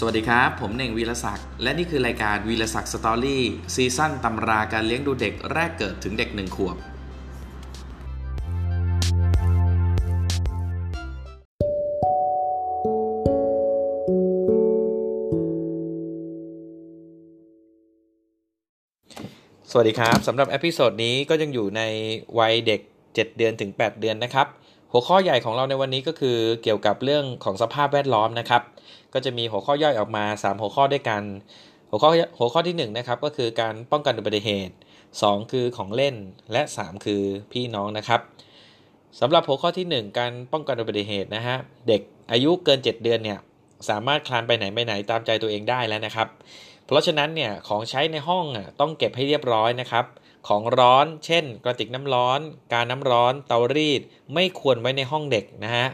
สวัสดีครับ ผมเน่งวีรศักดิ์และนี่คือรายการวีรศักดิ์ story season ตำราการเลี้ยงดูเด็กแรกเกิดถึงเด็กหนึ่งขวบ สวัสดีครับสำหรับ episode นี้ก็ยังอยู่ในวัยเด็ก 7 เดือนถึง 8 เดือนนะครับ หัวข้อใหญ่ของเราในวันนี้ก็คือเกี่ยวกับเรื่องของสภาพแวดล้อมนะครับ ก็จะมีหัวข้อย่อยออกมา 3 หัวข้อด้วยกัน หัวข้อหัวข้อที่1นนะครับก็คือการป้องกันอุบัติเหตุ 2 คือของเล่นและ 3 คือพี่น้องนะครับสำหรับหัวข้อที่ 1 การป้องกันอุบัติเหตุนะฮะเด็กอายุเกิน 7 เดือนเนี่ยสามารถคลานไปไหนไปไหนตามใจตัวเองได้แล้วนะครับ เพราะฉะนั้นเนี่ยของใช้ในห้องอะต้องเก็บให้เรียบร้อยนะครับ ของร้อน เช่น กระติกน้ำร้อน การน้ำร้อน เตารีด ไม่ควรไว้ในห้องเด็กนะฮะ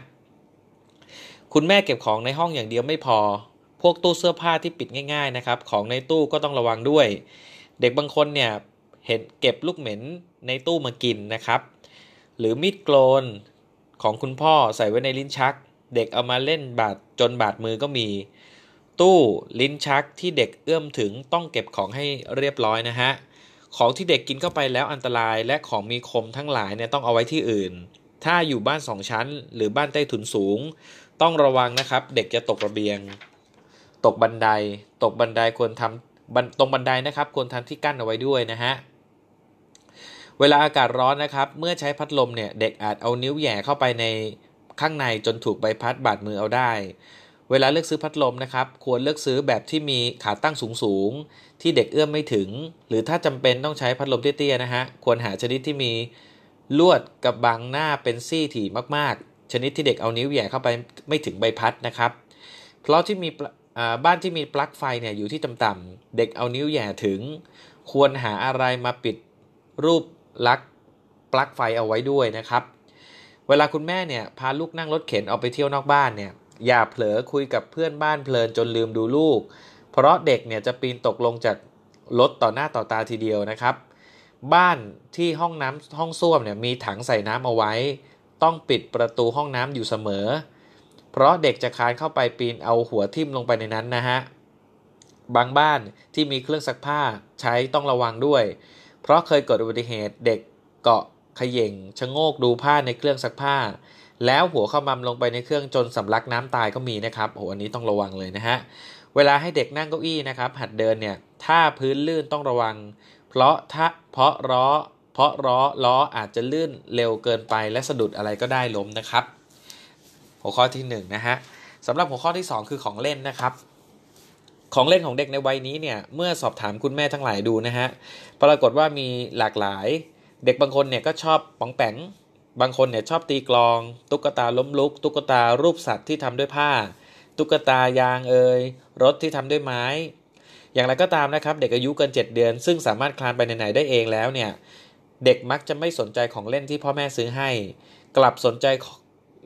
คุณแม่เก็บของในห้องอย่างเดียวไม่พอ พวกตู้เสื้อผ้าที่ปิดง่ายๆนะครับ ของในตู้ก็ต้องระวังด้วย เด็กบางคนเนี่ยเห็นเก็บลูกเหม็นในตู้มากินนะครับ หรือมีดโกนของคุณพ่อใส่ไว้ในลิ้นชัก เด็กเอามาเล่นบาดจนบาดมือก็มี ตู้ลิ้นชักที่เด็กเอื้อมถึงต้องเก็บของให้เรียบร้อยนะฮะ ของที่เด็กกินเข้าไปแล้วอันตรายและของมีคมทั้งหลายเนี่ยต้องเอาไว้ที่อื่น ถ้าอยู่บ้านสองชั้น หรือบ้านใต้ถุนสูง ต้องระวังนะครับ เด็กจะตกระเบียง ตกบันได ตกบันไดควรทำตรงบันไดนะครับควรทำที่กั้นเอาไว้ด้วยนะฮะเวลาอากาศร้อนนะครับ เมื่อใช้พัดลมเนี่ย เด็กอาจเอานิ้วแย่เข้าไปในข้างในจนถูกใบพัดบาดมือเอาได้ เวลาเลือกซื้อพัดลมนะครับ ควรเลือกซื้อแบบที่มีขาตั้งสูงๆ ที่เด็กเอื้อมไม่ถึง หรือถ้าจำเป็นต้องใช้พัดลมเตี้ยๆนะฮะ ควรหาชนิดที่มีลวดกับบังหน้าเป็นซี่ถี่มากๆ ชนิดที่เด็กเอานิ้วแหย่เข้าไปไม่ถึงใบพัดนะครับ เพราะที่มีบ้านที่มีปลั๊กไฟเนี่ยอยู่ที่ต่ำๆ เด็กเอานิ้วแหย่ถึง ควรหาอะไรมาปิดรูปลักษ์ปลั๊กไฟเอาไว้ด้วยนะครับ เวลาคุณแม่เนี่ยพาลูกนั่งรถเข็นออกไปเที่ยวนอกบ้านเนี่ย อย่าเผลอคุยกับเพื่อนบ้านเพลินจนลืมดูลูก เพราะเด็กเนี่ยจะปีนตกลงจากรถต่อหน้าต่อตาทีเดียวนะครับ บ้านที่ห้องน้ำห้องส้วมเนี่ยมีถังใส่น้ำเอาไว้ ต้องปิดประตูห้องน้ำอยู่เสมอ เพราะเด็กจะคานเข้าไปปีนเอาหัวทิ่มลงไปในนั้นนะฮะบางบ้านที่มีเครื่องซักผ้าใช้ต้องระวังด้วย เพราะเคยเกิดอุบัติเหตุเด็กเกาะขย่งชะโงกดูผ้าในเครื่องซักผ้า แล้วหัวเข้ามัมลงไปในเครื่องจนสำลักน้ำตายก็มีนะครับโอ้อันนี้ต้องระวังเลยนะฮะเวลาให้เด็กนั่งเก้าอี้นะครับ หัดเดินเนี่ยถ้าพื้นลื่นต้องระวัง เพราะถ้าเพราะล้อเพราะล้อล้ออาจจะลื่นเร็วเกินไปและสะดุดอะไรก็ได้ล้มนะครับ หัวข้อที่1นนะฮะสำหรับหัวข้อที่ 2 คือของเล่นนะครับ ของเล่นของเด็กในวัยนี้เนี่ยเมื่อสอบถามคุณแม่ทั้งหลายดูนะฮะปรากฏว่ามีหลากหลาย เด็กบางคนเนี่ยก็ชอบป๋องแปง บางคนเนี่ยชอบตีกลอง ตุ๊กตาล้มลุก ตุ๊กตารูปสัตว์ที่ทำด้วยผ้า ตุ๊กตายางเอยรถที่ทำด้วยไม้ อย่างไรก็ตามนะครับเด็กอายุเกิน 7 เดือน ซึ่งสามารถคลานไปไหนๆได้เองแล้วเนี่ยเด็กมักจะไม่สนใจของเล่นที่พ่อแม่ซื้อให้ กลับสนใจ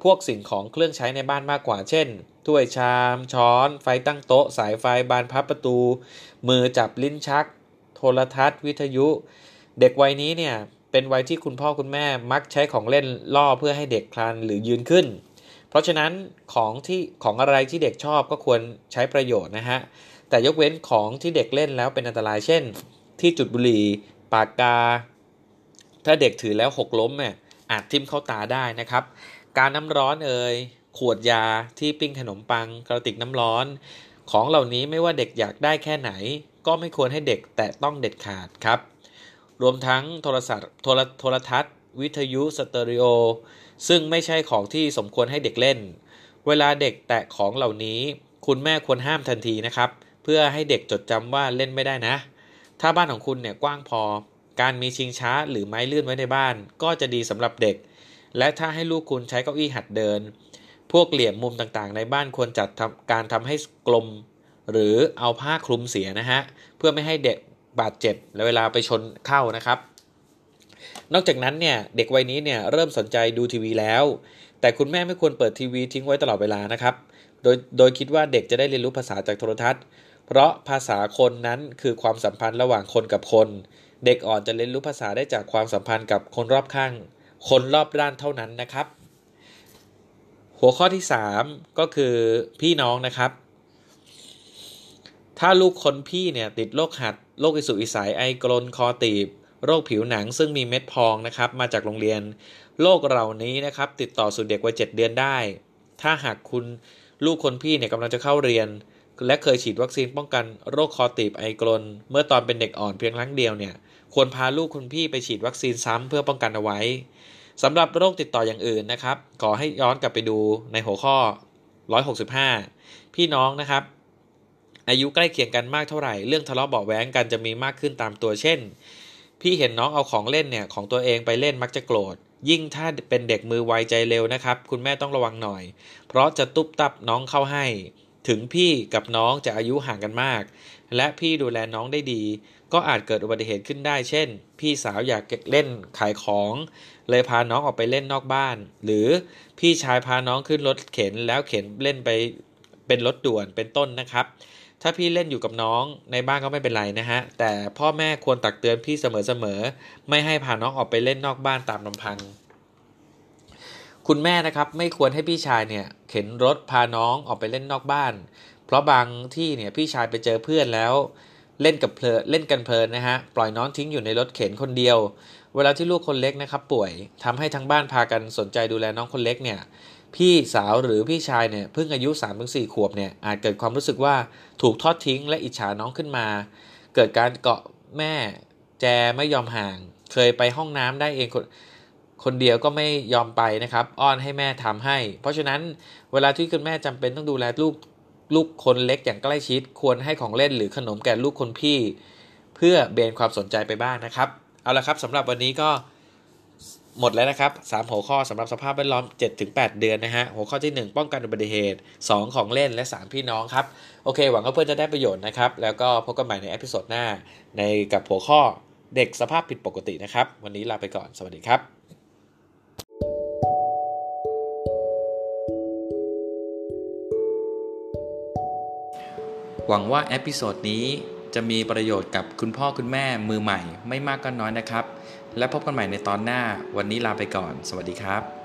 พวกสิ่งของเครื่องใช้ในบ้านมากกว่า เช่น ถ้วยชาม ช้อน ไฟตั้งโต๊ะ สายไฟ บานพับประตู มือจับลิ้นชัก โทรทัศน์ วิทยุ เด็กวัยนี้เนี่ย เป็นวัยที่คุณพ่อคุณแม่มักใช้ของเล่นล่อเพื่อให้เด็กคลานหรือยืนขึ้น เพราะฉะนั้นของที่ของอะไรที่เด็กชอบก็ควรใช้ประโยชน์นะฮะ แต่ยกเว้นของที่เด็กเล่นแล้วเป็นอันตรายเช่น ที่จุดบุหรี่ ปากกา ถ้าเด็กถือแล้วหกล้มเนี่ยอาจทิ่มเข้าตาได้นะครับ การน้ำร้อนเอ่ยขวดยาที่ปิ้งขนมปัง กระติกน้ำร้อน ของเหล่านี้ไม่ว่าเด็กอยากได้แค่ไหน ก็ไม่ควรให้เด็กแตะต้องเด็ดขาดครับ รวมทั้งโทรศัพท์โทรโทรทัศน์ วิทยุสเตอริโอ ซึ่งไม่ใช่ของที่สมควรให้เด็กเล่น เวลาเด็กแตะของเหล่านี้ คุณแม่ควรห้ามทันทีนะครับ เพื่อให้เด็กจดจำว่าเล่นไม่ได้นะ ถ้าบ้านของคุณเนี่ยกว้างพอ การมีชิงช้าหรือไม้เลื่อนไว้ในบ้าน ก็จะดีสำหรับเด็ก และถ้าให้ลูกคุณใช้เก้าอี้หัดเดิน พวกเหลี่ยมมุมต่างๆ ในบ้านควรจัดการทำให้กลม หรือเอาผ้าคลุมเสียนะฮะเพื่อไม่ให้เด็ก บาดเจ็บและเวลาไปชนเข้านะครับ นอกจากนั้นเนี่ยเด็กวัยนี้เนี่ยเริ่มสนใจดูทีวีแล้ว แต่คุณแม่ไม่ควรเปิดทีวีทิ้งไว้ตลอดเวลานะครับ โดยโดยคิดว่าเด็กจะได้เรียนรู้ภาษาจากโทรทัศน์ เพราะภาษาคนนั้นคือความสัมพันธ์ระหว่างคนกับคน เด็กอ่อนจะเรียนรู้ภาษาได้จากความสัมพันธ์กับคนรอบข้าง คนรอบด้านเท่านั้นนะครับ หัวข้อที่ 3 ก็คือพี่น้องนะครับถ้าลูกคนพี่เนี่ยติดโรคหัด โรคอิสุอิสัยไอกรนคอตีบ โรคผิวหนังซึ่งมีเม็ดพองนะครับมาจากโรงเรียน โรคเหล่านี้นะครับติดต่อสู่เด็กวัยเเดือนได้ ถ้าหากคุณลูกคนพี่เนี่ยกำลังจะเข้าเรียน และเคยฉีดวัคซีนป้องกันโรคคอตีบไอกรนเมื่อตอนเป็นเด็กอ่อนเพียงครั้งเดียวเนี่ยควรพาลูกคุณพี่ไปฉีดวัคซีนซ้ำเพื่อป้องกันเอาไว้สำหรับโรคติดต่ออย่างอื่นนะครับ ขอให้ย้อนกลับไปดูในหัวข้อ 165 พี่น้องนะครับ อายุใกล้เคียงกันมากเท่าไหร่ เรื่องทะเลาะเบาแหวงกันจะมีมากขึ้นตามตัวเช่น พี่เห็นน้องเอาของเล่นเนี่ยของตัวเองไปเล่นมักจะโกรธ ยิ่งถ้าเป็นเด็กมือไวใจเร็วนะครับ คุณแม่ต้องระวังหน่อย เพราะจะตุบตับน้องเข้าให้ ถึงพี่กับน้องจะอายุห่างกันมาก และพี่ดูแลน้องได้ดี ก็อาจเกิดอุบัติเหตุขึ้นได้ เช่น พี่สาวอยากเล่นขายของ เลยพาน้องออกไปเล่นนอกบ้าน หรือพี่ชายพาน้องขึ้นรถเข็นแล้วเข็นเล่นไปเป็นรถด่วนเป็นต้นนะครับ ถ้าพี่เล่นอยู่กับน้องในบ้านก็ไม่เป็นไรนะฮะ แต่พ่อแม่ควรตักเตือนพี่เสมอๆ ไม่ให้พาน้องออกไปเล่นนอกบ้านตามลำพัง คุณแม่นะครับไม่ควรให้พี่ชายเนี่ยเข็นรถพาน้องออกไปเล่นนอกบ้าน เพราะบางที่เนี่ยพี่ชายไปเจอเพื่อนแล้ว เล่นกับเพลิเล่นกันเพลินนะฮะปล่อยน้องทิ้งอยู่ในรถเข็นคนเดียว เวลาที่ลูกคนเล็กนะครับป่วยทำให้ทั้งบ้านพากันสนใจดูแลน้องคนเล็กเนี่ย พี่สาวหรือพี่ชายเนี่ยเพิ่งอายุ3าถึงสขวบเนี่ยอาจเกิดความรู้สึกว่าถูกทอดทิ้งและอิจฉาน้องขึ้นมา เกิดการเกาะแม่แจไม่ยอมห่าง เคยไปห้องน้ำได้เองคนคนเดียวก็ไม่ยอมไปนะครับ อ้อนให้แม่ทำให้ เพราะฉะนั้นเวลาที่คุณแม่จำเป็นต้องดูแลลูกลูกคนเล็กอย่างใกล้ชิด ควรให้ของเล่นหรือขนมแก่ลูกคนพี่ เพื่อเบนความสนใจไปบ้างนะครับ เอาละครับสำหรับวันนี้ก็ หมดแล้วนะครับ 3 หัวข้อสำหรับสภาพแวดล้อม 7-8 เดือนนะฮะ หัวข้อที่ 1 ป้องกันอุบัติเหตุ 2 ของเล่นและ 3 พี่น้องครับ โอเค หวังว่าเพื่อนจะได้ประโยชน์นะครับ แล้วก็พบกันใหม่ใน episode หน้า ในกับหัวข้อเด็กสภาพผิดปกตินะครับ วันนี้ลาไปก่อน สวัสดีครับหวังว่า episode นี้จะมีประโยชน์กับคุณพ่อคุณแม่มือใหม่ไม่มากก็น้อยนะครับ และพบกันใหม่ในตอนหน้า วันนี้ลาไปก่อน สวัสดีครับ